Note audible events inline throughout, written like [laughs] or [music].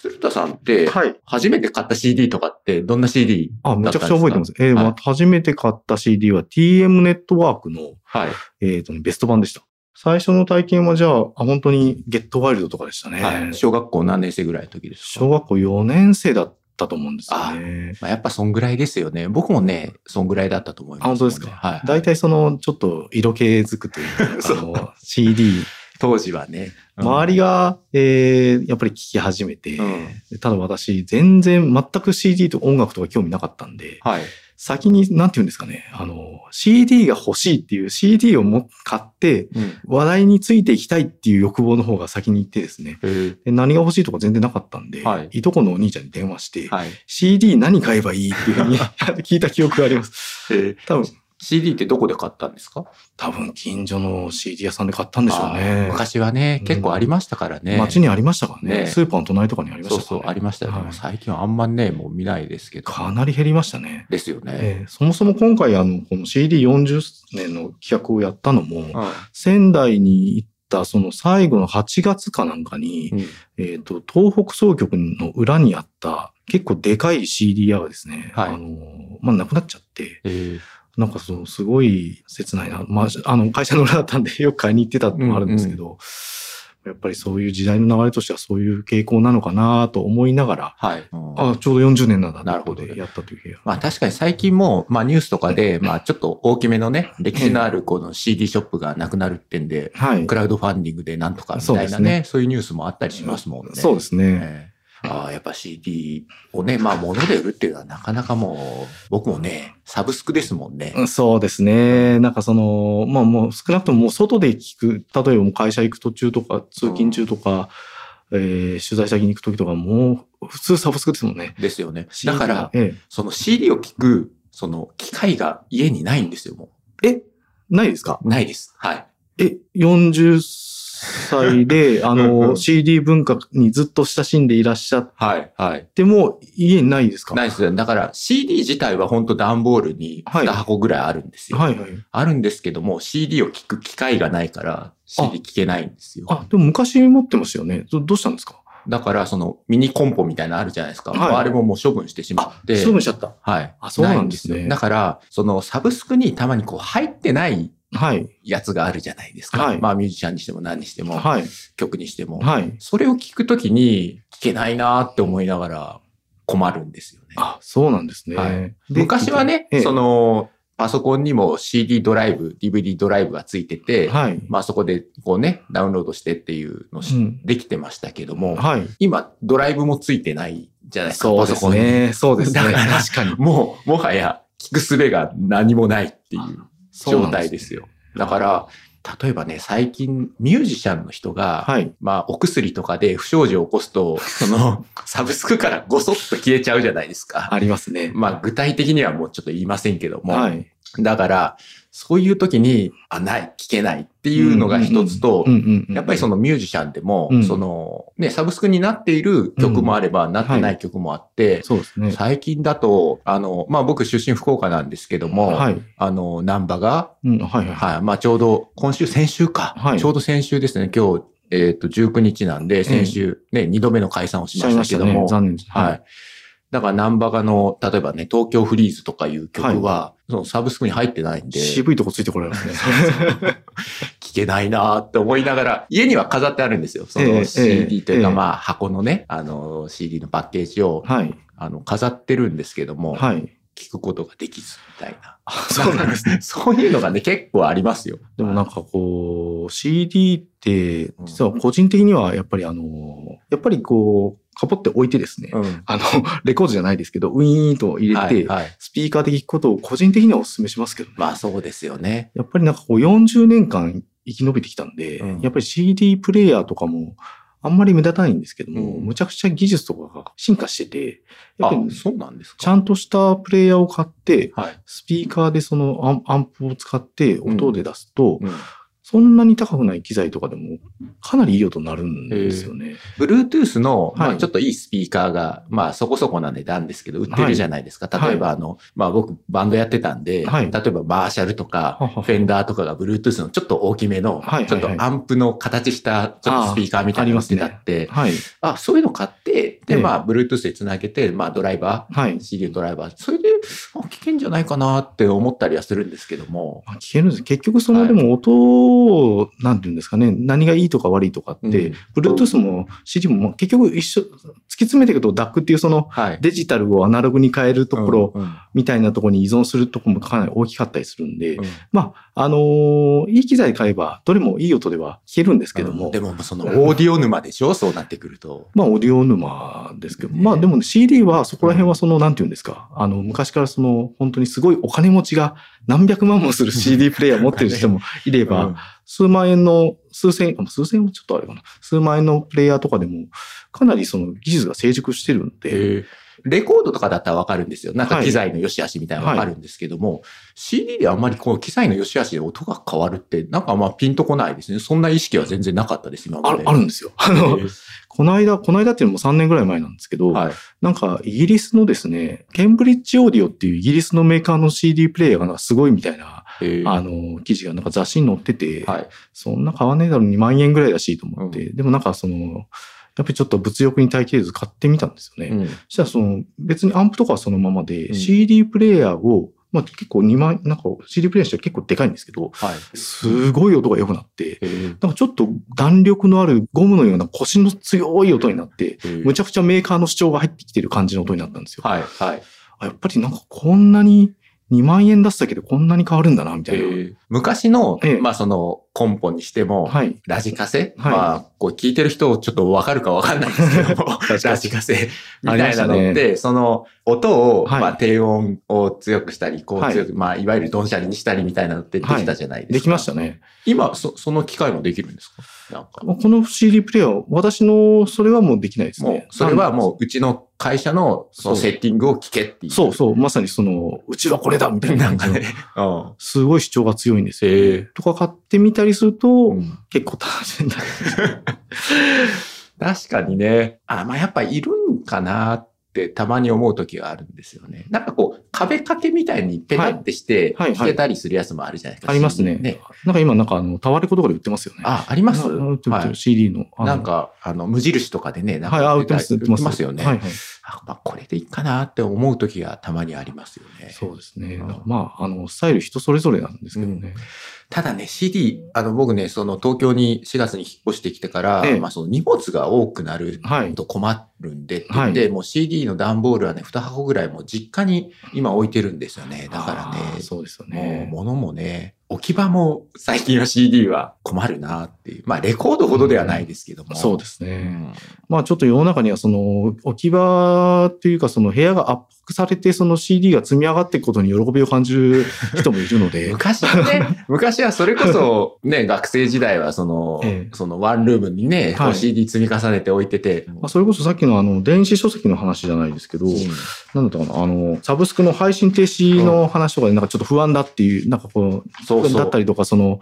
鶴田さんって、はい。初めて買った CD とかってどんな CD あ、めちゃくちゃ覚えてます。えーはいまあ初めて買った CD は TM ネットワークの、はい。えっ、とね、ベスト版でした。最初の体験はじゃあ、あ本当にゲットワイルドとかでしたね。はい。小学校何年生ぐらいの時ですか？小学校4年生だったと思うんですよね。まあ、やっぱそんぐらいですよね。僕もね、そんぐらいだったと思います、あ、本当ですか？はい。大体その、ちょっと色気づくというか、[laughs] そう CD、当時はね。周りが、えーやっぱり聴き始めて、うんでただ私、全然全く CD と音楽とか興味なかったんで、はい。先に、なんて言うんですかね、あの、CD が欲しいっていう CD をも買って、うん。話題についていきたいっていう欲望の方が先に行ってですね、えーで何が欲しいとか全然なかったんで、はいいとこのお兄ちゃんに電話して、はい。CD 何買えばいいっていうふうに [laughs] 聞いた記憶があります。えー多分、CD ってどこで買ったんですか？多分近所の CD 屋さんで買ったんでしょうね。昔はねう、ん結構ありましたからね。街にありましたからね。ねスーパーの隣とかにありましたからね。そうそう、ありましたよね。はい最近はあんまね、もう見ないですけど。かなり減りましたね。ですよね。えーそもそも今回あの、この CD40 年の企画をやったのも、うん仙台に行ったその最後の8月かなんかに、うんえっ、と、東北総局の裏にあった結構でかい CD 屋がですね、はいあの、まあ、なくなっちゃって、えーなんかその、すごい切ないな。まあ、あの、会社の裏だったんで [laughs] よく買いに行ってたのもあるんですけど、やっぱりそういう時代の流れとしてはそういう傾向なのかなと思いながら、はい。うんあちょうど40年なんだなるほどやったという。まあ確かに最近も、まあニュースとかで、まあちょっと大きめのね、歴史のあるこの CD ショップがなくなるってんで、はいク。ラウドファンディングでなんとかみたいそうなね、そういうニュースもあったりしますもんね。そうですね。ええああ、やっぱ CD をね、まあ物で売るっていうのはなかなかもう、僕もね、サブスクですもんね。そうですね。なんかその、まあもう少なくとももう外で聞く、例えばもう会社行く途中とか、通勤中とか、えー取材先に行く時とか、もう普通サブスクですもんね。ですよね。だから、えその CD を聞く、その機会が家にないんですよ、もえ、え、ないですか？う。ないです。はい。え、40歳で、あうんうの、ん CD 文化にずっと親しんでいらっしゃってはい。はい。ても、家にないですかないですよ。だから CD 自体は本当段ボールに2箱ぐらいあるんですよ。はいはい。あるんですけども、CD を聞く機会がないから、CD 聞けないんですよ。あ、でも昔持ってましたよね。どどうしたんですかだから、そのミニコンポみたいなのあるじゃないですか。はいあれももう処分してしまって。すぐしちゃった。はい。あそうなんですねいよだから、そのサブスクにたまにこう入ってない。やつがあるじゃないですか。はいまあミュージシャンにしても何にしても、はい。曲にしても。はい。それを聞くときに聞けないなって思いながら困るんですよね。あ、そうなんですね。はいで昔はね、ええその、パソコンにも CD ドライブ、DVD ドライブがついてて、はい。まあそこでこうね、ダウンロードしてっていうのし、うんできてましたけども、はい。今ドライブもついてないじゃないですか、そうですパソコンに。ね。そうですね。だから確かに。もう、もはや聞く術が何もないっていう状態ですよ。だから、例えばね、最近ミュージシャンの人が、はい。まあ、お薬とかで不祥事を起こすと、その、[laughs] サブスクからごそっと消えちゃうじゃないですか。ありますね。まあ、具体的にはもうちょっと言いませんけども、はい。だから、そういう時に、あ、ない、聞けないっていうのが一つと。やっぱりそのミュージシャンでも、うんその、ね、サブスクになっている曲もあれば、なってない曲もあって、そうですね。最近だと、あの、まあ、僕出身福岡なんですけども、はい。あの、ナンバが、うん、はいはい。はい、まあ、ちょうど、今週、先週か、はいちょうど先週ですね、今日、えっ、と、19日なんで、先週、ね、2度目の解散をしましたけども、ね。残念です。はい。。だから、ナンバガの、例えばね、東京フリーズとかいう曲は、そのサブスクに入ってないんで、渋いとこついてこられますね。[laughs] 聞けないなーって思いながら、家には飾ってあるんですよ。そええの CD というか、ええまあ、箱のね、あの、CD のパッケージを、はい。あの、飾ってるんですけども、はい。聞くことができず、みたいな。あそうなんですね。[laughs] そういうのがね、結構ありますよ。でもなんかこう、CD って、実は個人的にはやっぱりあの、やっぱりこう、かぼって置いてですね、うん。あの、[laughs] レコードじゃないですけど、ウィーンと入れて、はい、はい。スピーカーで聞くことを個人的にはお勧めしますけどね。まあそうですよね。やっぱりなんかこう40年間生き延びてきたんで、うんやっぱり CD プレイヤーとかもあんまり目立たないんですけども、うんむちゃくちゃ技術とかが進化してて、やっあぱり、そうなんですか。ちゃんとしたプレイヤーを買って、はい。スピーカーでそのアンアンプを使って音で出すと、うん。そんなに高くない機材とかでも、かなりいい音になるんですよね。Bluetooth の、まあ、はい。ちょっといいスピーカーが、まあそこそこな値段ですけど、売ってるじゃないですか。はい。例えばあの、まあ僕バンドやってたんで、はい。例えばマーシャルとか、ははフェンダーとかが Bluetooth のちょっと大きめの、はいはいはい。ちょっとアンプの形したちょっとスピーカーみたいなのが売ってたって、はい。あ、そういうの買って、で、ええ。まあ Bluetooth で繋げて、まあドライバー、はい。CD のドライバー、それで、あ聞けんじゃないかなって思ったりはするんですけども、まあ聞けるんです。結局その、はい。でも音を、なんていうんですかね、何がいいとか悪いとかって、うん。Bluetooth も CD もまあ結局一緒、突き詰めていくと DAC っていうそのはい。デジタルをアナログに変えるところみたいなところに依存するところもかなり大きかったりするんで、うん。まあ、あのーいい機材買えば、どれもいい音では聞けるんですけども、うん。でも、そのオーディオ沼でしょ？そうなってくると。まあ、オーディオ沼ですけど、ねまあでもね、CD はそこら辺はその、なんていうんですか、あの、昔からその、本当にすごいお金持ちが何百万もする [laughs] CD プレイヤー持ってる人もいれば、うん。数万円の、数千、あ数千円はちょっとあれかな、数万円のプレイヤーとかでも、かなりその技術が成熟してるんで、え。ーレコードとかだったらわかるんですよ。なんかはい機材の良し悪しみたいなのわかるんですけども、CD であんまりこう機材の良し悪しで音が変わるって、なんかあんまピンとこないですね。そんな意識は全然なかったです、今まで。あるんですよ。あえの、ーこの間、この間っていうのも3年ぐらい前なんですけど、はい。なんかイギリスのですね、ケンブリッジオーディオっていうイギリスのメーカーの CD プレイヤーがなんかすごいみたいな、えーあの、記事がなんか雑誌に載ってて、はい。そんな買わねえだろ、2万円ぐらいらしいと思って、でもなんかその、やっぱりちょっと物欲に耐えきれず買ってみたんですよね。うんそしたらその、別にアンプとかはそのままで、うん CD プレイヤーを、まあ結構2万、なんか CD プレイヤーして結構でかいんですけど、はい。すごい音が良くなって、えーなんかちょっと弾力のあるゴムのような腰の強い音になって、えーむちゃくちゃメーカーの主張が入ってきてる感じの音になったんですよ。はい。はい。あやっぱりなんかこんなに2万円出すだけでこんなに変わるんだな、みたいな。えー昔の、ええまあそのコンポにしても、はい。ラジカセ、はいまあ、こう聞いてる人ちょっとわかるかわかんないですけども、[laughs] ラジカセみたいなのって、その音を、はいまあ低音を強くしたり、こうはい強く、まあいわゆるドンシャリにしたりみたいなのってできたじゃないですか。できましたね。今、そ、その機械もできるんですか？なんか。この CD プレイヤー、私の、それはもうできないですね。もう、それはもう、うちの会社の、そのセッティングを聞けっていう。そうそう、まさにその、うちはこれだみたいななん感じの [laughs] かね。うん。すごい主張が強いんですよ。えとか買ってみたりすると、うん結構楽しいんだ。[laughs] 確かにね。あ、まあやっぱいるんかなってたまに思う時があるんですよね。なんかこう、壁掛けみたいにペタってして、はいけたりするやつもあるじゃないですか。ありますね。ね。なんか今、なんかあの、タワレコとかで売ってますよね。あ、ありますな売ってる？CD の。なん、か、あの、無印とかでね、なんはい、かあ、売ってます、売ってます。よね。はいはい。あまあ、これでいいかなって思う時がたまにありますよね。そうですね。まあ、あの、スタイル人それぞれなんですけどね。ただね、CD、あの、僕ね、その東京に4月に引っ越してきてから、ええまあその荷物が多くなるはい。と困るんでって言って、もう CD の段ボールはね、2箱ぐらいもう実家に今置いてるんですよね。だからね、そうですよもうね。物もね、置き場も最近は CD は困るなっていう。まあレコードほどではないですけども。そうですうね。ん。まあちょっと世の中にはその置き場っていうかその部屋が圧迫されてその CD が積み上がっていくことに喜びを感じる人もいるので。昔はね、[laughs] 昔はそれこそね、学生時代はその、ええそのワンルームにね、はい CD 積み重ねて置いてて、まあそれこそさっきのあの電子書籍の話じゃないですけど、うんなんだったかな、あの、サブスクの配信停止の話とかでなんかちょっと不安だっていう、なんかこうそう。だったりとかその、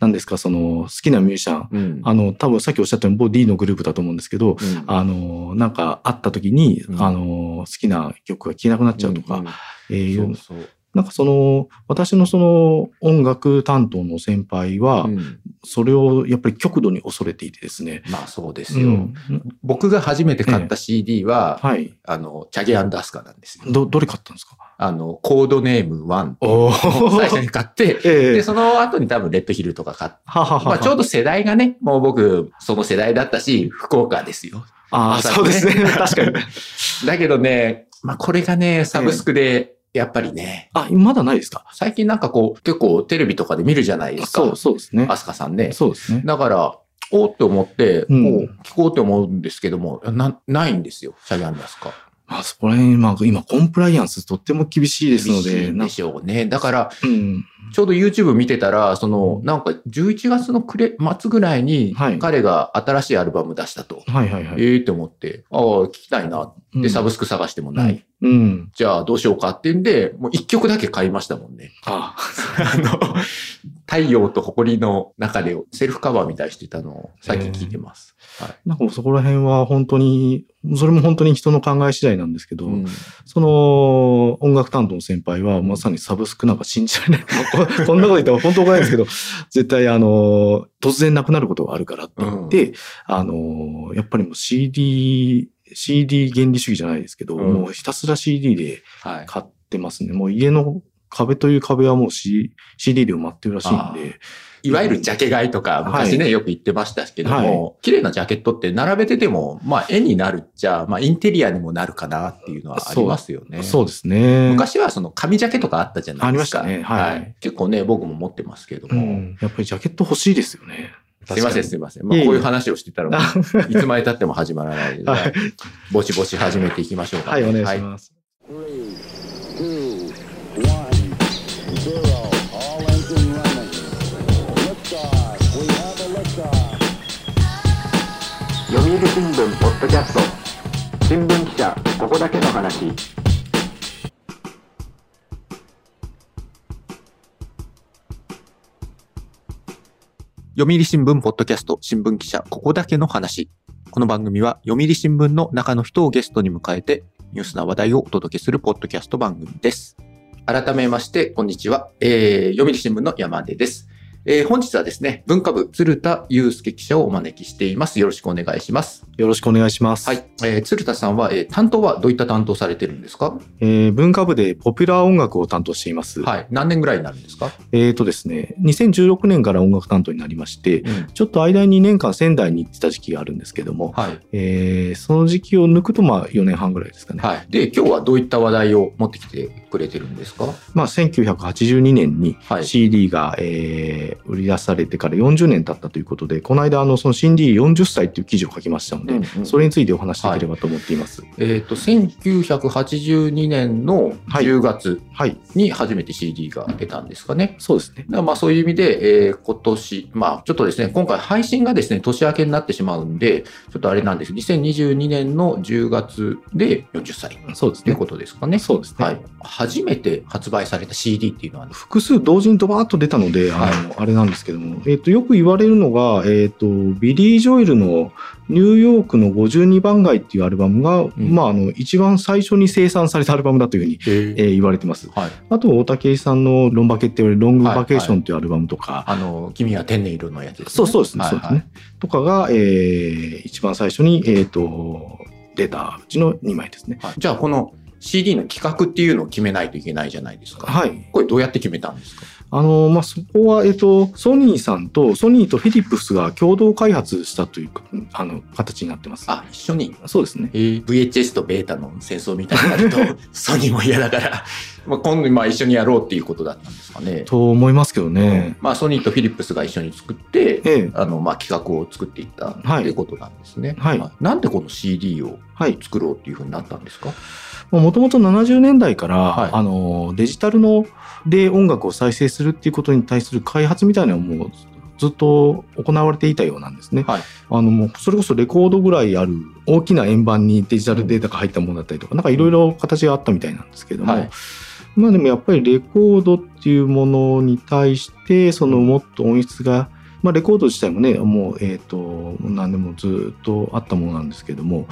なんですか、その好きなミュージシャン、うん。あの、多分さっきおっしゃったように、ボディのグループだと思うんですけど、うん。あの、なんか会った時に、うん。あの、好きな曲が聴けなくなっちゃうとか、んん。えーいうそうそう。なんかその、私のその音楽担当の先輩は、うんそれをやっぱり極度に恐れていてですね。まあそうですよ。うん僕が初めて買った CD は、はい。あの、チャゲアンダスカなんですよ。ど、どれ買ったんですか？あの、コードネーム1お最初に買って、[laughs] ええで、その後に多分レッドヒルとか買って、はははまあちょうど世代がね、もう僕、その世代だったし、福岡ですよ。ああ、そうですね。確かに。[laughs] だけどね、まあこれがね、サブスクで、やっぱりね、あ、まだないですか？最近なんかこう、結構テレビとかで見るじゃないですか。そう、そうですねア。スカさんね。そうですね。だから、おーって思って、うんこう聞こうって思うんですけども、な、ないんですよ。チャゲアンダスカ。まあ、そこら辺、まあ、今、コンプライアンスとっても厳しいですの厳しで、でしょうね。だから、うん。ちょうど YouTube 見てたら、その、なんか11月の暮れ、末ぐらいにはい、彼が新しいアルバム出したと。はいはいはい。ええって思って、ああ、聞きたいな。うんで、サブスク探してもない。うん。じゃあどうしようかってんで、もう一曲だけ買いましたもんね。あ [laughs] あの、太陽と埃の中でセルフカバーみたいにしてたのを最近聞いてます。はい。なんかもうそこら辺は本当に、それも本当に人の考え次第なんですけど、うんその音楽担当の先輩はまさにサブスクなんか信じられない。こ [laughs] こんなこと言ったら本当おかないですけど、絶対あの、突然なくなることがあるからって言って、あの、やっぱりもう CD、CD 原理主義じゃないですけど、うんもうひたすら CD ではい。買ってますね。もう家の壁という壁はもう C CD で埋まってるらしいんあで、いわゆるジャケ買いとか、昔ね、よく言ってましたけども、綺麗なジャケットって並べてても、まあ絵になるっちゃ、まあインテリアにもなるかなっていうのはありますよね。そうですね。昔はその紙ジャケとかあったじゃないですか。ありましたねはい結構ね、僕も持ってますけども。うん、やっぱりジャケット欲しいですよね。すいません、すいません。まあこういう話をしてたら、[laughs] いつまで経っても始まらないので、はいぼちぼち始めていきましょうか、はい、お願いします。Three, two, 読売新聞ポッドキャスト。新聞記者ここだけの話。読売新聞ポッドキャスト新聞記者ここだけの話。この番組は読売新聞の中の人をゲストに迎えてニュースな話題をお届けするポッドキャスト番組です。改めましてこんにちは、えー、読売新聞の山出です。えー本日はですね、文化部鶴田祐介記者をお招きしています。よろしくお願いします。よろしくお願いします。はい。えー鶴田さんは、えー担当はどういった担当されてるんですか？えー文化部でポピュラー音楽を担当しています。はい。何年ぐらいになるんですか？えっ、とですね、2016年から音楽担当になりまして、うん。ちょっと間に2年間仙台に行ってた時期があるんですけども、はい。えーその時期を抜くとまあ4年半ぐらいですかね。はい。で、今日はどういった話題を持ってきてくれてるんですか？まあ1982年にはい CD が、えー売り出されてから40年経ったということで、この間あのその CD40 歳っていう記事を書きましたので、うんうんそれについてお話しできればと思っています。えっ、と、1982年のはい10月はい、に初めて CD が出たんですかね。そうですね。まあそういう意味で、えー今年、まあちょっとですね、今回配信がですね、年明けになってしまうんで、ちょっとあれなんです。2022年の10月で40歳そうですね。ということですかね。そうですね。はい。初めて発売された CD っていうのは、複数同時にドバーッと出たので、あの、あれなんですけども、えっ、と、よく言われるのが、えっ、と、ビリー・ジョエルのニューヨークの52番街っていうアルバムが、まあ、あの、一番最初に生産されたアルバムだというふうに、えー言われてます。はい。あと、大竹さんのロンバケって言われるロングバケーションっていうアルバムとか、あの、君は天然色のやつですね。そうそうですね、はいそうですね。とかが、えー一番最初に、えっ、と、出たうちの2枚ですね。はいじゃあ、この CD の企画っていうのを決めないといけないじゃないですか。はい。これどうやって決めたんですか？あの、まあ、そこは、えっと、ソニーさんと、ソニーとフィリップスが共同開発したという、あの、形になってます。あ、一緒に？そうですね。えー VHS とベータの戦争みたいになると、[laughs] ソニーも嫌だから、まあ、今度まあ一緒にやろうっていうことだったんですかね。と思いますけどね。まあ、ソニーとフィリップスが一緒に作って、ええ。あの、まあ、企画を作っていったはいっていうことなんですね。はいまあなんでこの CD をはい。作ろうっていうふうになったんですか？もともと70年代から、はい。あの、デジタルの、で音楽を再生するっていうことに対する開発みたいなのはもうずっと行われていたようなんですね。はい。あの、もう、それこそレコードぐらいある大きな円盤にデジタルデータが入ったものだったりとか、なんかいろいろ形があったみたいなんですけども、はい。まあでもやっぱりレコードっていうものに対して、そのもっと音質が、まあレコード自体もね、もう、えっ、と、何でもずっとあったものなんですけども、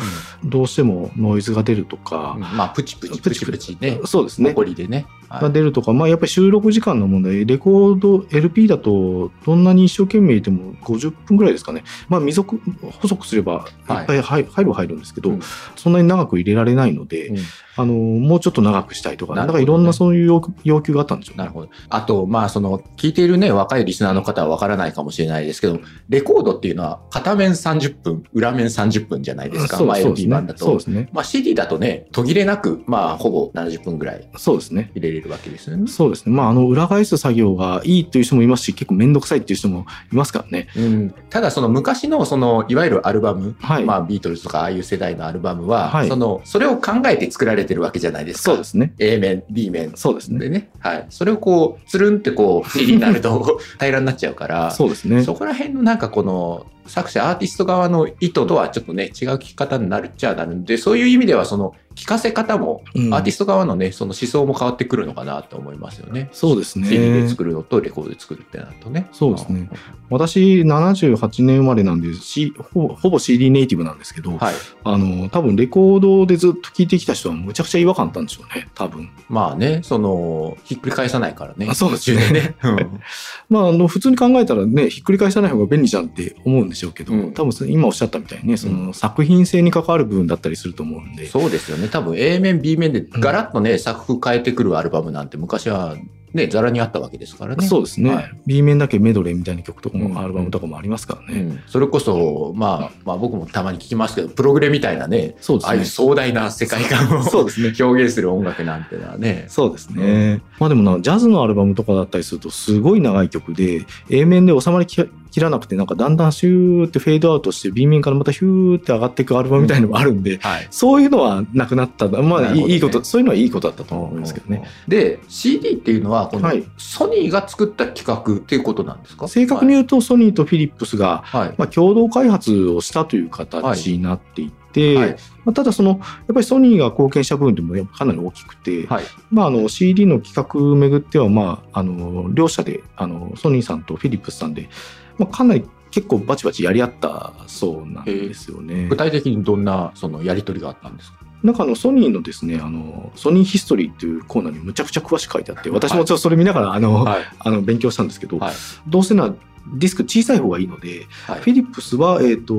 どうしてもノイズが出るとか、まあ、プチプチプチプチね。そうですね。残りでね。はいが出るとか、まあやっぱり収録時間の問題、レコード、LP だとどんなに一生懸命いても50分ぐらいですかね。まあ未足、細くすればいっぱい入入るは入るんですけど、うんそんなに長く入れられないので、うんあの、もうちょっと長くしたいとか、だなるほどねからいろんなそういう要求があったんでしょうね。なるほど。あと、まあ、その、聞いているね、若いリスナーの方はわからないかもしれないですけど、レコードっていうのは、片面30分、裏面30分じゃないですか。まあ、そうそうです LP 版だね。そうとで。すね。まあ、CD だとね、途切れなく、まあ、ほぼ70分ぐらいそうですね。入れれるわけですよね。そうですね。まあ、あの、裏返す作業がいいっていう人もいますし、結構めんどくさいっていう人もいますからね。うん、ただその昔のそのいわゆるアルバム、はい。まあビートルズとかああいう世代のアルバムは、はいそのそれを考えて作られてるわけじゃないですか。そうですね。A 面、B 面そうですね。でね。はい。それをこう、つるんってこう、CD になると [laughs] 平らになっちゃうから、そうですね。そこら辺のなんかこの、作者、アーティスト側の意図とはちょっとね、違う聞き方になるっちゃなるんで、そういう意味では、その、聞かせ方も、うんアーティスト側のね、その思想も変わってくるのかなと思いますよね。そうですね CD で作るのとレコードで作るってなるとね。そうですね私、78年生まれなんで、C、ほぼほぼ CD ネイティブなんですけど、はい。あの、多分レコードでずっと聴いてきた人はむちゃくちゃ違和感あったんでしょうね、多分。まあね、その、ひっくり返さないからね。あそうですねね。うん [laughs] まあ、あの、普通に考えたらね、ひっくり返さない方が便利じゃんって思うんでしょうけど、うん多分今おっしゃったみたいにね、その作品性に関わる部分だったりすると思うんで、そうですよね。多分 A 面、B 面でガラッとね、作風変えてくるアルバムなんて昔はね、ザラにあったわけですからね。そうですね、はい B 面だけメドレーみたいな曲とかも、うんアルバムとかもありますからね。うん、それこそ、まあ、まあ僕もたまに聞きますけど、プログレみたいなね、そうですねああいう。壮大な世界観をそうですね。表現する音楽なんてのはね。そうですね。まあでもな、ジャズのアルバムとかだったりすると、すごい長い曲で、A 面で収まりき切らなくて、なんかだんだんシューってフェードアウトして、B 面からまたヒューって上がっていくアルバムみたいのもあるんで、はい。そういうのはなくなった。まあ、ねいいいこと、そういうのはいいことだったと思いますけどね。。で、CD っていうのは、このはいソニーが作った企画っていうことなんですか？正確に言うと、ソニーとフィリップスが、はい。まあ、共同開発をしたという形になっていて、はい。まあ、ただその、やっぱりソニーが貢献した部分でもやっぱかなり大きくて、はい。まあ、あの CD の企画をめぐっては、まあ、あの両社であのソニーさんとフィリップスさんで、まあ、かなり結構バチバチやり合ったそうなんですよね具。体的にどんな、その、やりとりがあったんですか？なんかあのソニーのですねあのソニーヒストリーっていうコーナーにむちゃくちゃ詳しく書いてあって私もちょっとそれ見ながらあの、はい。あの勉強したんですけど、はい。どうせならディスク小さい方がいいので、はいフィリップスは、えっと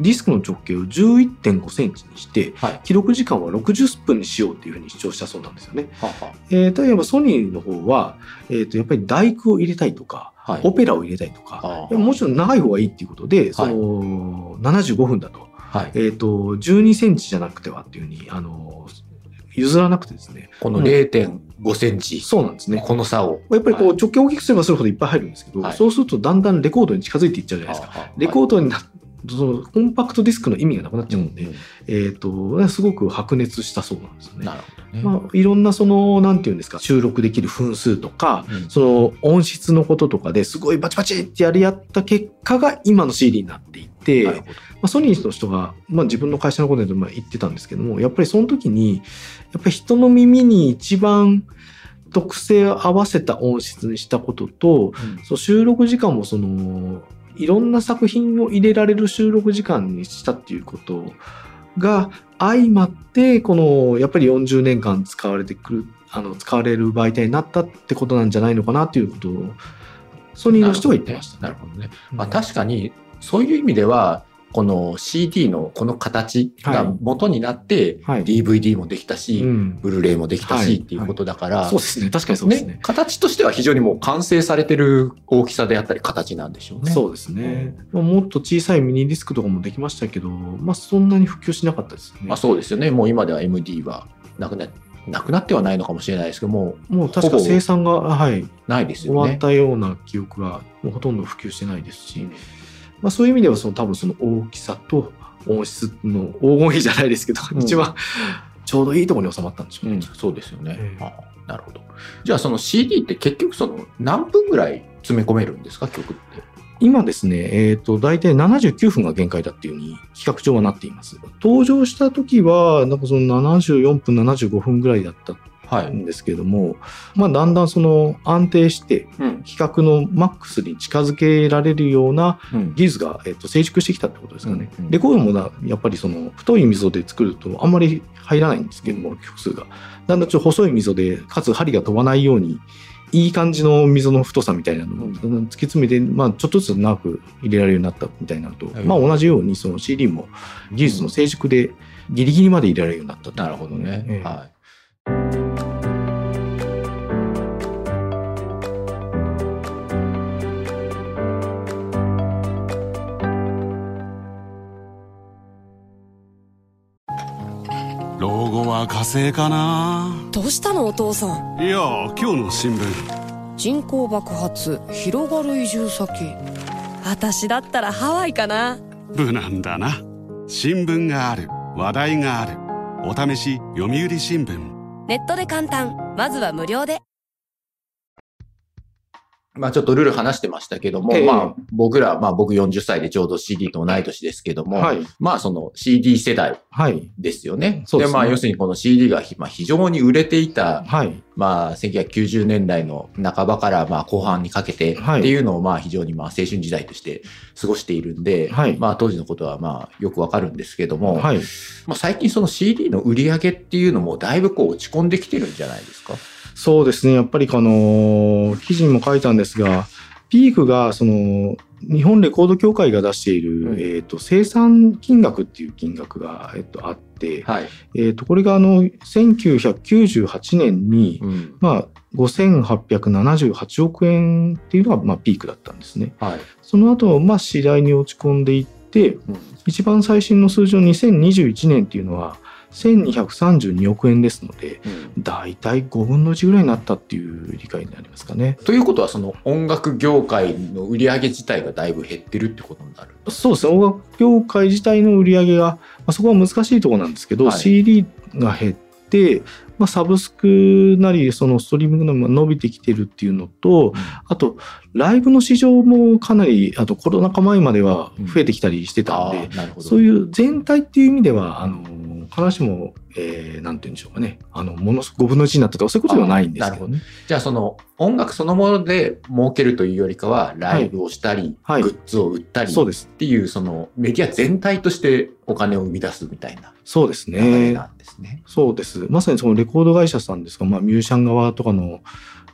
ディスクの直径を11.5センチにしてはい。記録時間は60分にしようっていうふうに主張したそうなんですよね。ははえー、例えばソニーの方は、えー、とやっぱり大工を入れたいとか、はい。オペラを入れたいとか、ももちろん長い方がいいっていうことで、その75分だと,、はい。えー、と12センチじゃなくてはっていうふうにあの譲らなくてですねこの0.5センチ、そうなんですね。この差を。やっぱりこうはい直径を大きくすればするほどいっぱい入るんですけど、はいそうするとだんだんレコードに近づいていっちゃうじゃないですか。レコードになそのコンパクトディスクの意味がなくなっちゃうんで、うんえー、とすごく白熱したそうなんですよね。なるほどね。まあ、いろんなその、なんていうんですか、収録できる分数とか、うんその音質のこととかですごいバチバチってやり合った結果が今の CD になっていて、まあ、ソニーの人が、まあ、自分の会社のことでまあ言ってたんですけども、やっぱりその時に、やっぱり人の耳に一番特性を合わせた音質にしたことと、そう収録時間もその、いろんな作品を入れられる収録時間にしたっていうことが相まって、この、やっぱり40年間使われてくる、あの、使われる媒体になったってことなんじゃないのかなっていうことを、ソニーの人は言ってました、なるほどね。まあ確かに、そういう意味では、この CD のこの形が元になって、はい DVD もできたし、うんブルーレイもできたし、はいっていうことだから、そうですね。確かにそうですね。形としては非常にもう完成されてる大きさであったり形なんでしょうね。そうですね。まあもっと小さいミニディスクとかもできましたけど、まあそんなに普及しなかったですね。まあそうですよね。もう今では MD はなくななくなってはないのかもしれないですけどももう確か生産が、はい、うないです終わっよね。たような記憶がもうほとんど普及してないですし、まあ、そういう意味ではその多分その大きさと音質の黄金比じゃないですけど、うん一番ちょうどいいところに収まったんでしょうね。うん、そうですよね。なるほど。じゃあその CD って結局その何分ぐらい詰め込めるんですか？曲って。今ですね、えっ、と、大体79分が限界だっていうふうに企画上はなっています。登場した時は、なんかその74分、75分ぐらいだったはい。んですけども、まあだんだんその安定してうん。企画のマックスに近づけられるようなうん。技術が、えっと成熟してきたってことですかね。うんうんレコードもなやっぱりその太い溝で作るとあんまり入らないんですけども、曲数が。だんだんちょっと細い溝で、かつ針が飛ばないように、いい感じの溝の太さみたいなのをうんだんだん突き詰めて、まあちょっとずつ長く入れられるようになったみたいになると、はいまあ同じようにその CD も技術の成熟でギリギリまで入れられるようになったとなるほどね。ええはい。火星かな。どうしたのお父さん？いや今日の新聞。人口爆発広がる移住先。私だったらハワイかな。無難だな。新聞がある。話題がある。お試し読売新聞。ネットで簡単。まずは無料でまあちょっとルール話してましたけども、ええまあ僕ら、まあ僕40歳でちょうど CD と同い年ですけども、はい。まあその CD 世代はい。ですよね。そうですねまあ要するにこの CD がひまあ非常に売れていた、はい。まあ1990年代の半ばからまあ後半にかけてはいっていうのをまあ非常にまあ青春時代として過ごしているんで、はいまあ当時のことはまあよくわかるんですけども、はい。まあ最近その CD の売り上げっていうのもだいぶこう落ち込んできてるんじゃないですか？そうですね。やっぱりあの、記事にも書いたんですが、ピークが、その、日本レコード協会が出している、うんえっ、と、生産金額っていう金額が、えっ、と、あって、はい。えっ、と、これがあの、1998年に、うん。まあ、5878億円っていうのが、まあ、ピークだったんですね。はい。その後、まあ、次第に落ち込んでいって、うん一番最新の数字の2021年っていうのは、1232億円ですので、うん大体5分の1ぐらいになったっていう理解になりますかね。ということはその音楽業界の売り上げ自体がだいぶ減ってるってことになる？そうですね、音楽業界自体の売り上げが、まあ、そこは難しいところなんですけど、はい CD が減まあ、サブスクなり、そのストリーミングのも伸びてきてるっていうのと、あと、ライブの市場もかなり、あとコロナ禍前までは増えてきたりしてたんで、あーなるほど。そういう全体っていう意味では、あの、必ずしも、えー、なんて言うんでしょうかね、あの、ものすごく5分の1になったとか、そういうことではないんですけどね。じゃあその音楽そのもので儲けるというよりかはライブをしたり、はいグッズを売ったりっそうです。ていうそのメディア全体としてお金を生み出すみたいなそうですね。なんですね。そうです。まさにそのレコード会社さんですか、まあ、ミュージシャン側とかの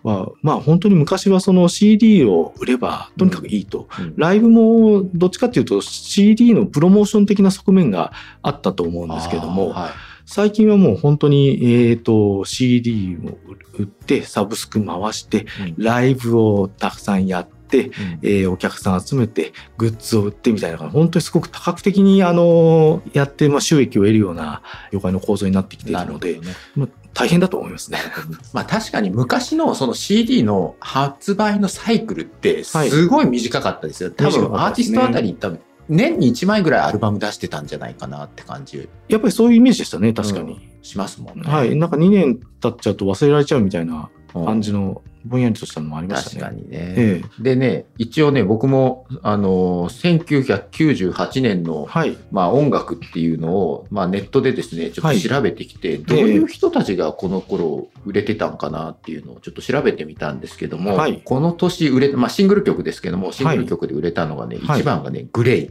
は、まあ、本当に昔はその CD を売ればとにかくいいと。うんライブもどっちかっていうと CD のプロモーション的な側面があったと思うんですけども、はい最近はもう本当に、えっ、と、CD を売って、サブスク回して、うんライブをたくさんやって、うんえーお客さん集めて、グッズを売ってみたいな、本当にすごく多角的に、あのやって、まあ、収益を得るような業界の構造になってきているので。まあ、大変だと思いますね。[laughs] まあ確かに昔のその CD の発売のサイクルってすごい短かったですよ。多短分アーティストあたり多分年に1枚ぐらいアルバム出してたんじゃないかなって感じやっぱりそういうイメージでしたね、確かに。しますもんね。はい。なんか2年経っちゃうと忘れられちゃうみたいなうん感じの、ぼんやりとしたのもありましたね。確かにね。ええでね、一応ね、僕も、あの、1998年の、はい。まあ音楽っていうのを、まあネットでですね、ちょっはいと調べてきて、どういう人たちがこの頃売れてたんかなっていうのをちょっと調べてみたんですけども、はいこの年売れた、まあシングル曲ですけども、シングル曲で売れたのがね、はい1番がね、グレイ、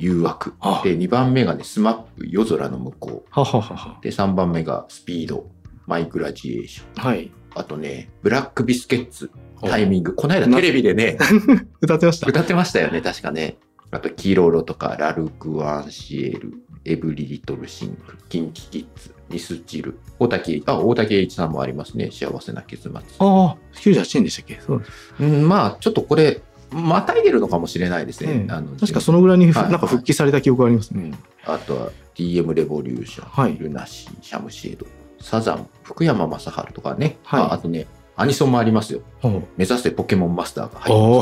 誘惑。あで、2番目がね、 SMAP、夜空の向こう。。で、3番目が SPEED、my graduation。はい。あとね、ブラックビスケッツ、おタイミング。この間テレビでね、[laughs] 歌ってました。歌ってましたよね、確かね。あと、 Kiroro とか、 L'Arc〜en〜Ciel、 Every Little Thing、 KinKi Kids、ミスチル、大滝、あ、大滝詠一さんもありますね。幸せな結末。ああ、98年でしたっけ？そうです。うん、まあ、ちょっとこれ、またいでるのかもしれないですね。ええあの確かそのぐらいになんか復帰された記憶がありますね。うん。あとは、TM レボリューション、はいルナシー、シャムシェード、サザン、福山雅治とかね。はいああとね、アニソンもありますよ。お目指せポケモンマスターが入ってお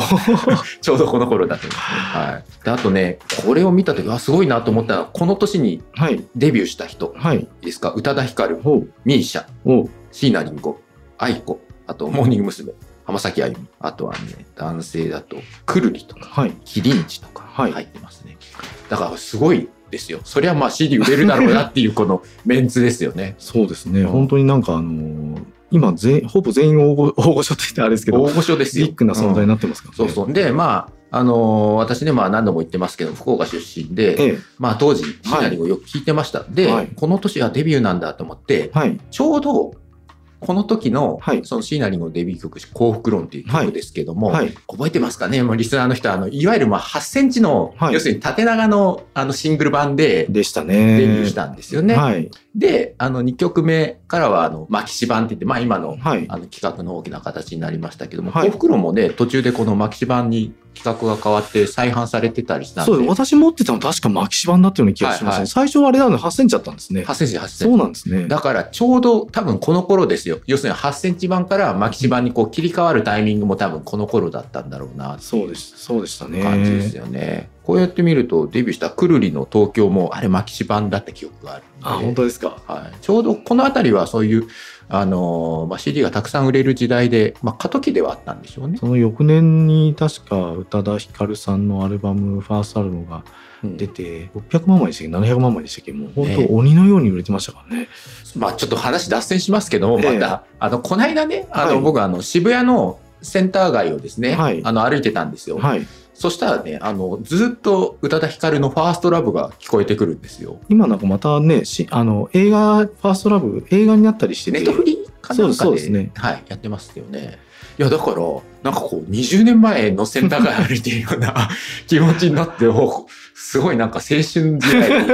ます [laughs] ちょうどこの頃だと思いますね。はい。であとね、これを見たとき、あ、すごいなと思ったのは、この年にはい。デビューした人ですか？宇多田ヒカル。ミーシャ。椎名林檎、愛子、あと、モーニング娘。浜崎あゆみ。あとはね、男性だと、くるりとか、はい。キリンチとかはい入ってますね。だから、すごいですよ。そりゃまあ CD 売れるだろうなっていう、このメンツですよね。[laughs] そうですね。うん本当になんかあのー今全、ほぼ全員大御所って言ってあれですけど、大御所ですよ。ビッグな存在になってますからね。そうそう。で、まあ、あのー私ね、まあ何度も言ってますけど、福岡出身で、ええ。まあ当時、シナリをよく聞いてました。で、はいこの年はデビューなんだと思って、はい。ちょうど、この時の、はいそのシーナリンのデビュー曲、幸福論っていう曲ですけども、はい。覚えてますかね？もうリスナーの人は、あの、いわゆるまあ8センチの、はい要するに縦長のあのシングル版ででしたね。デビューしたんですよね。はい。で、あの2曲目からは、あの、マキシ版って言って、まあ今の、はい。あの企画の大きな形になりましたけども、はい幸福論もね、途中でこのマキシ版に企画が変わって再販されてたりしたんで、そう。私持ってたの確かマキシ版だったような気がしますね。はいはい最初はあれなので8センチだったんですね。8センチ、8センチそう。なんですね。だからちょうど多分この頃ですよ。要するに8センチ版からマキシ版にこう切り替わるタイミングも多分この頃だったんだろうなそうです。そうでしたね。感じですよね。こうやって見るとデビューしたくるりの東京もあれマキシ版だった記憶があるあ、本当ですか？はい、ちょうどこの辺りはそういう、あのーまあ、CD がたくさん売れる時代で、まあ、過渡期ではあったんでしょうね。その翌年に確か宇多田ヒカルさんのアルバム、ファーストアルバムがうん出て、600万枚でしたっけ ?700 万枚でしたっけ？もう本ね当鬼のように売れてましたからね。まあちょっと話脱線しますけども、まええた、あの、この間ね、あの、はい僕あの、渋谷のセンター街をですね、はいあの、歩いてたんですよ。はい。そしたらね、あの、ずっと宇多田ヒカルのファーストラブが聞こえてくるんですよ。今なんかまたね、しあの、映画、ファーストラブ、映画になったりしてて。ネットフリかなんかでそうですねはい、やってますよね。いや、だから、なんかこう、20年前のセンター街歩いてるような [laughs] 気持ちになって、おすごいなんか青春時代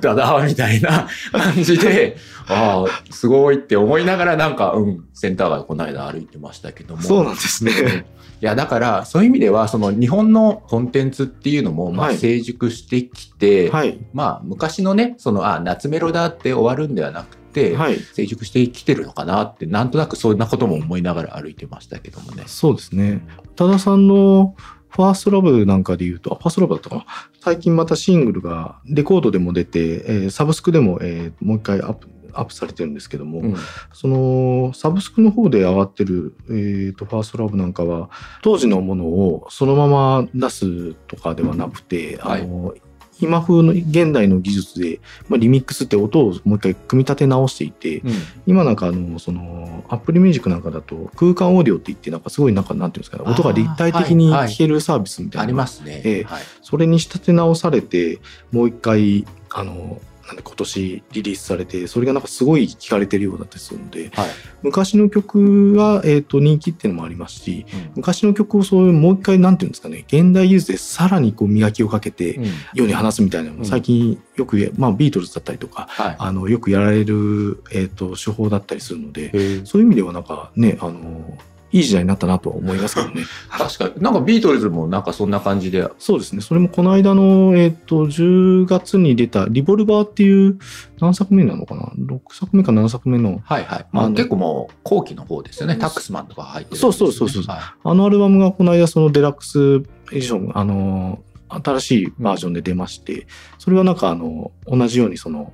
だな、みたいな感じで、ああ、すごいって思いながらなんか、うん、センター街この間歩いてましたけども。そうなんですね。いや、だから、そういう意味では、その日本のコンテンツっていうのも、まあ、はい成熟してきて、はい。まあ、昔のね、その、あ、夏メロだって終わるんではなくて、はい。成熟してきてるのかなって、なんとなくそんなことも思いながら歩いてましたけどもね。そうですね。宇多田さんのファーストラブなんかで言うと、あ、ファーストラブだったかな？最近またシングルがレコードでも出て、えーサブスクでも、えーもう一回アップアップされてるんですけども、うん。そのサブスクの方で上がってる、えー、と First Love なんかは当時のものをそのまま出すとかではなくて、はいあの今風の現代の技術で、まあ、リミックスって音をもう一回組み立て直していて、今なんかあのその Apple Music なんかだと空間オーディオって言ってなんかすごいなんかなんていうんですかね音が立体的にはいはい。聴けるサービスみたいなあのがりますね。ええはい。それに仕立て直されてもう一回あのなんで今年リリースされてそれがなんかすごい聴かれてるようだったりするのではい。昔の曲が、えー、と人気っていうのもありますし昔の曲をそういうもう一回なんていうんですかね現代技術でさらにこう磨きをかけてうん世に話すみたいなのうんも最近よく、まあ、ビートルズだったりとかはい。あのよくやられる、えー、と手法だったりするのでそういう意味ではなんかねあのいい時代になったなとは思いますけどね。[laughs] 確かに。なんかビートルズもなんかそんな感じで。そうですね。それもこの間の、えっ、と、10月に出たリボルバーっていう何作目なのかな ?6 作目か7作目の、はいはい。まあ結構もう後期の方ですよね。タックスマンとか入ってるんですそうそうそうそうはあのアルバムがこの間そのデラックスエディション、あの、新しいバージョンで出まして、それはなんかあの、同じようにその、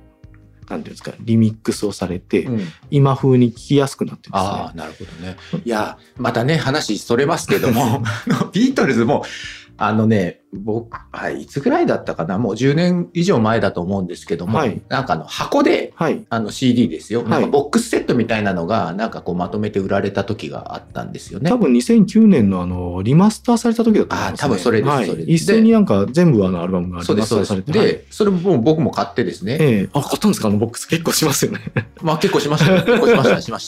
なんていうんですか、リミックスをされて、い。うん今風に聴きやすくなってですね。ああ、なるほどね。いや、またね、話それますけども、[laughs] ビートルズも、あのね、僕、はい、いつぐらいだったかな、もう10年以上前だと思うんですけども、はいなんかあの箱で、はい。あの CD ですよ、はいなんかボックスセットみたいなのが、なんかこうまとめて売られた時があったんですよね。多分2009年のあの、リマスターされた時だと思います、多分それですはいそれです一斉になんか全部あのアルバムがリそうです、マスタそうです。ーされて。はいで、それも僕も買ってですね、ええあ、買ったんですか？あのボックス結構しますよね。[laughs] まあ結構しましたよ。結構しました、しまし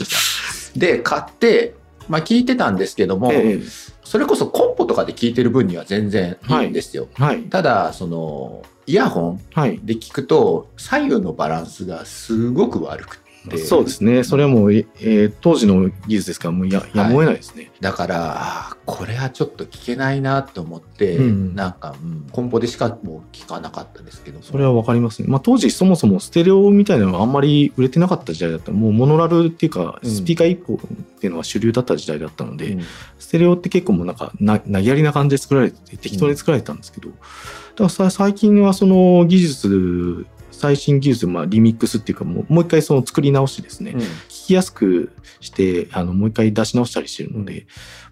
た。で、買って、まあ聞いてたんですけども、えそれこそコンポとかで聞いてる分には全然いいんですよ。えはい。ただ、その、イヤホンはい。で聞くと、左右のバランスがすごく悪くて。そうですね。それはもう、ええー当時の技術ですから、もうややむを得ないですね。だから、これはちょっと聞けないなと思って、うんなんか、うん、コンポでしかもう聞かなかったですけどもそれはわかりますね。まあ当時そもそもステレオみたいなのがあんまり売れてなかった時代だった。もうモノラルっていうか、うんスピーカー一本っていうのが主流だった時代だったので、うんステレオって結構もうなんかな投げやりな感じで作られてて適当に作られてたんですけど、だからさ最近はその技術最新技術まあリミックスっていうかもうもう一回その作り直してですね、うん。聞きやすくしてあのもう一回出し直したりしてるので、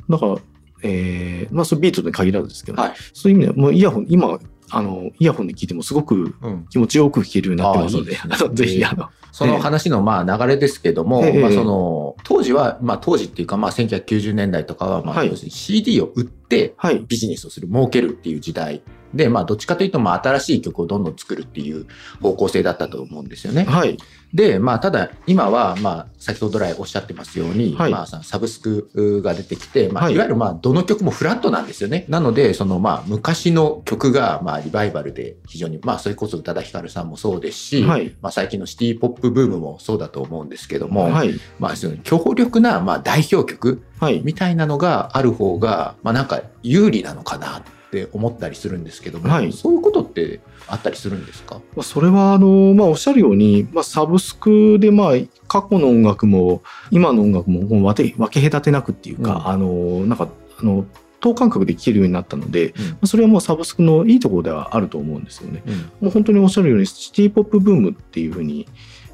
だから、えーまあそれビートに限らずですけど、はい。そういう意味ではもうイヤホン今あのイヤホンで聞いてもすごくうん。気持ちよく聞けるようになってますのであーいいですね。あのぜひあの。その話のまあ流れですけども、ええまあ、その当時は、まあ、当時っていうかまあ1990年代とかはまあはい。要するに CD を売ってはい。ビジネスをする儲けるっていう時代で、まあ、どっちかというとまあ新しい曲をどんどん作るっていう方向性だったと思うんですよね。はい。で、まあ、ただ今はまあ先ほど来おっしゃってますように、はい。まあ、さサブスクが出てきて、まあ、はい。いわゆるまあどの曲もフラットなんですよね。なのでそのまあ昔の曲がまあリバイバルで非常にまあそれこそ宇多田ヒカルさんもそうですし、はい。まあ、最近のシティポップブームもそうだと思うんですけども、はい。まあ、その強力なまあ代表曲はい。みたいなのがある方が、まあ、なんか有利なのかなって思ったりするんですけども、はい。そういうことってあったりするんですか？まあそれはあの、まあ、おっしゃるように、まあ、サブスクで、まあ、過去の音楽も今の音楽ももう分け分け隔てなくっていうか、うん。あのなんかあの等間隔で聴けるようになったので、まあそれはもうサブスクのいいところではあると思うんですよね。うん。もう本当におっしゃるようにシティポップブームっていうふうに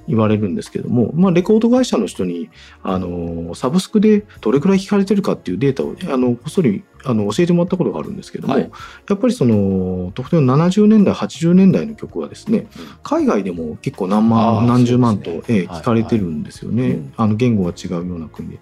言われるんですけども、まあ、レコード会社の人にあのサブスクでどれくらい聞かれてるかっていうデータをあのこっそりあの教えてもらったことがあるんですけども、はい。やっぱりその特定の70年代80年代の曲はですね海外でも結構何あ万ー何十万と、ねはいええ聞かれてるんですよね、うん。あの言語が違うような国。で。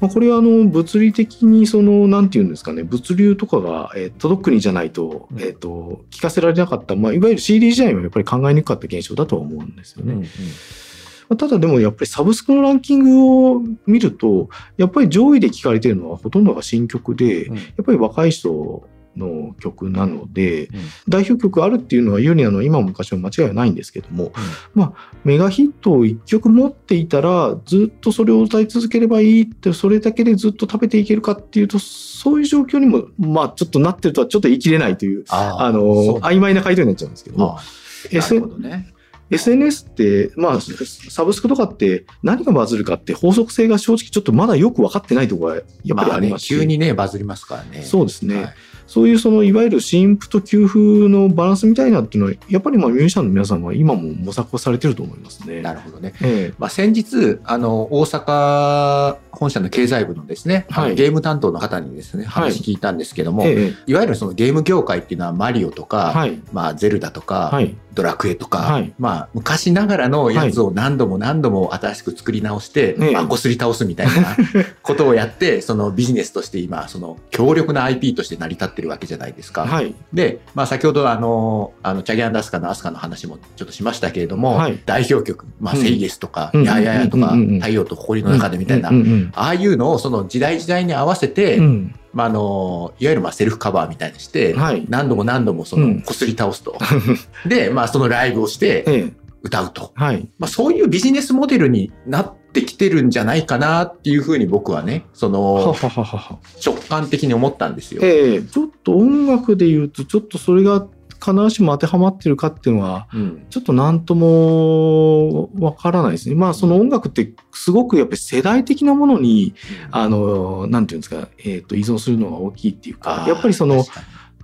まあ、これはあの物理的にそのなんていうんですかね物流とかが、えく国じゃないと,、うん。えー、と聞かせられなかった、まあ、いわゆる CD 時代はやっぱり考えにくかった現象だとは思うんですよね。うんうん。まあただでもやっぱりサブスクのランキングを見るとやっぱり上位で聞かれてるのはほとんどが新曲で、うん。やっぱり若い人の曲なので、うん。代表曲あるっていうのは有利なのは今も昔も間違いはないんですけども、まあメガヒットを1曲持っていたらずっとそれを歌い続ければいいってそれだけでずっと食べていけるかっていうとそういう状況にもまあちょっとなってるとはちょっと言い切れないというあの曖昧な回答になっちゃうんですけどもあーなるほどね。SNS って、まあ、サブスクとかって何がバズるかって法則性が正直ちょっとまだよく分かってないところがやっぱりありますし、ね、急にね、バズりますからね。そうですね、はいそういうそのいわゆる新譜と旧譜のバランスみたいなっていうのはやっぱりまあミュージシャンの皆さんは今も模索をされてると思いますね。なるほどね。ええ。まあ、先日、あの、大阪本社の経済部のですね、はい。ゲーム担当の方にですね、はい。話聞いたんですけども、ええ。いわゆるそのゲーム業界っていうのはマリオとか、はい。まあ、ゼルダとか、はい。ドラクエとか、はい。まあ、昔ながらのやつを何度も何度も新しく作り直して、ええまあ、こすり倒すみたいなことをやって、[laughs] そのビジネスとして今、その強力な IP として成り立ってるわけじゃないですか。はい。で、まあ、先ほどあの、あの、チャギアンダスカのアスカの話もちょっとしましたけれども、はい。代表曲、まあ、うん。セイエスとか、うん。ヤーヤーヤーとか、うん。うん。うん。太陽と埃の中でみたいな、うん。うん。ああいうのをその時代時代に合わせて、うん。うんまあ、あの、いわゆるまあセルフカバーみたいにして、はい。何度も何度もそうん。の、こすり倒すと。[laughs] で、まあ、そのライブをしてええ。歌うと。はい。まあ、そういうビジネスモデルになってきてるんじゃないかなっていうふうに僕はね、そはの、直感的に思ったんですよ。ええちょっと音楽で言うとちょっとそれが必ずしも当てはまってるかっていうのはうん。ちょっと何ともわからないですね。まあその音楽ってすごくやっぱり世代的なものにあのなんていうんですか、えー、と依存するのが大きいっていうかやっぱりその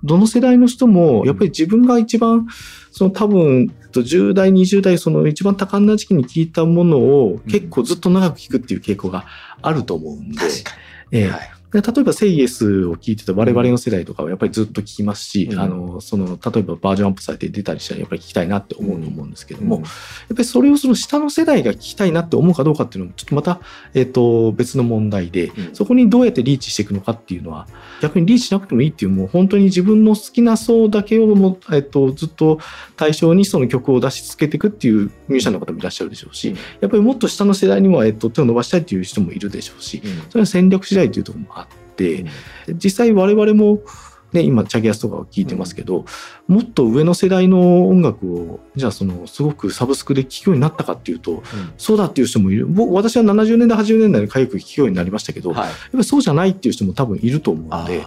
どの世代の人もやっぱり自分が一番その多分10代20代その一番多感な時期に聞いたものを結構ずっと長く聞くっていう傾向があると思うんで。確かええに。はい。で例えば、セイエスを聞いてた我々の世代とかはやっぱりずっと聞きますし、うん。あの、その、例えばバージョンアップされて出たりしたらやっぱり聞きたいなって思うと思うんですけども、うんやっぱりそれをその下の世代が聞きたいなって思うかどうかっていうのもちょっとまた、えっ、と、別の問題で、うん。そこにどうやってリーチしていくのかっていうのは、逆にリーチしなくてもいいっていう、もう本当に自分の好きな層だけをもう、えっ、と、ずっと対象にその曲を出し続けていくっていうミュージシャンの方もいらっしゃるでしょうし、うん。やっぱりもっと下の世代には、えっ、と、手を伸ばしたいっていう人もいるでしょうし、うん。それは戦略次第というところもあうん。実際我々も、ね、今チャゲアスとかを聞いてますけど、もっと上の世代の音楽をじゃあそのすごくサブスクで聴くようになったかっていうとそうだっていう人もいる。僕私は70年代80年代に回復聴くようになりましたけど、やっはい。ぱりそうじゃないっていう人も多分いると思うので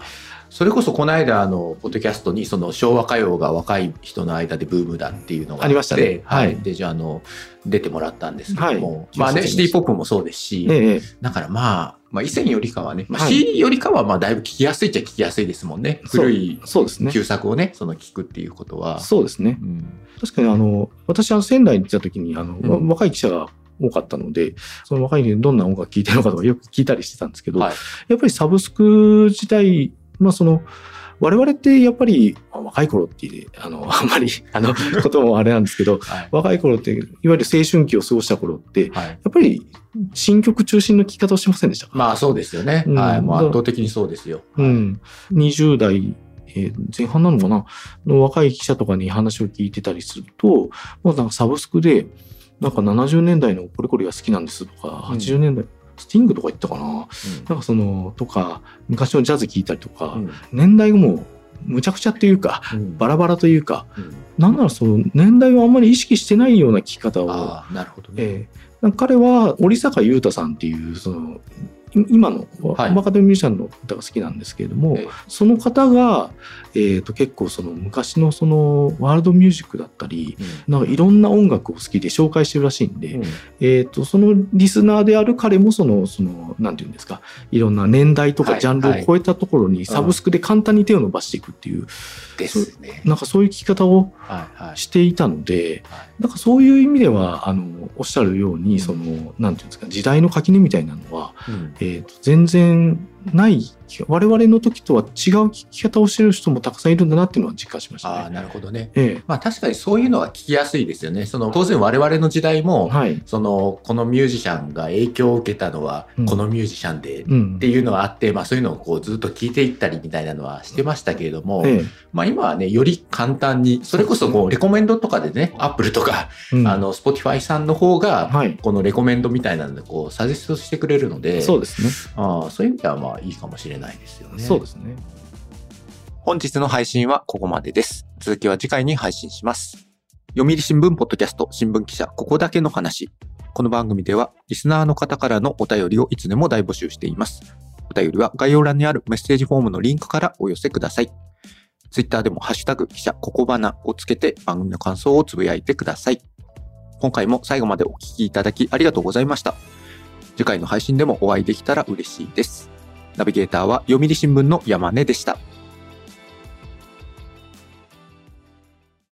それこそこの間、あの、ポッドキャストに、その昭和歌謡が若い人の間でブームだっていうのがありましたね。は。はい。いで、じゃあ、あの、出てもらったんですけども、はい。まあね、シティポップもそうですし、ええええ。だからまあ、まあ、以前よりかはね、まあ、はい。CD よりかは、まあ、だいぶ聞きやすいっちゃ聞きやすいですもんね。そう古いそうですね。旧作をね、その聞くっていうことは。そうですね。うん。確かにあの私は仙台に行った時にあの、うん。若い記者が多かったのでその若い人にどんな音楽聴いてるのかとかよく聞いたりしてたんですけど、はい。やっぱりサブスク自体、まあその、我々ってやっぱりまあ若い頃ってあの、[laughs] あんまり、あの、[laughs] こともあれなんですけど、はい。若い頃って、いわゆる青春期を過ごした頃って、はい。やっぱり新曲中心の聴き方をしませんでしたか？まあ、そうですよね。うんはい。もう圧倒的にそうですよ。うん。20代、えー前半なのかな？の若い記者とかに話を聞いてたりすると、もうなんかサブスクで、なんか70年代のこれこれが好きなんですとか、うん80年代、スティングとか言ったかな？なんかその、とか、昔のジャズ聴いたりとか、うん。年代がもうむちゃくちゃっていうか、うん。バラバラというか、うん。なんならその年代をあんまり意識してないような聴き方を、ああ、なるほどね。え彼は織坂優太さんっていうそのい今のはい。若手ミュージシャンの方が好きなんですけれども、ええ。その方が、えー、と結構その昔のそのワールドミュージックだったりなんかいろんな音楽を好きで紹介してるらしいんで、うん。えー、とそのリスナーである彼もそのそのなんていうんですかいろんな年代とはいかジャンルを超えたところにサブスクで簡単に手を伸ばしていくっていう、ですね。なんかそういう聞き方をはいはい。していたので、はい。なんかそういう意味ではあのおっしゃるように、うん。そのなんていうんですか時代の垣根みたいなのは、うんえー、と全然ない我々の時とは違う聞き方をしてる人もたくさんいるんだなっていうのは実感しましああ、たね。なるほどね。えまあ確かにそういうのは聞きやすいですよね。その当然我々の時代えも、はい、そのこのミュージシャンが影響を受けたのはうんこのミュージシャンで、うんっていうのがあって、まあそういうのをこうずっと聞いていったりみたいなのはしてましたけれども、えまあ今はね、より簡単に、それこそこうレコメンドとかでね、 Apple とか、えうんあの、 Spotify さんの方が、はいこのレコメンドみたいなので、こう、サジェストしてくれるので、そうですね。ああそういう意味ではまあいいかもしれないですよね。そうですね。本日の配信はここまでです。続きは次回に配信します。読売新聞ポッドキャスト新聞記者ここだけの話。この番組ではリスナーの方からのお便りをいつでも大募集しています。お便りは概要欄にあるメッセージフォームのリンクからお寄せください。ツイッターでもハッシュタグ記者ここばなをつけて番組の感想をつぶやいてください。今回も最後までお聞きいただきありがとうございました。次回の配信でもお会いできたら嬉しいです。ナビゲーターは読売新聞の山根でした。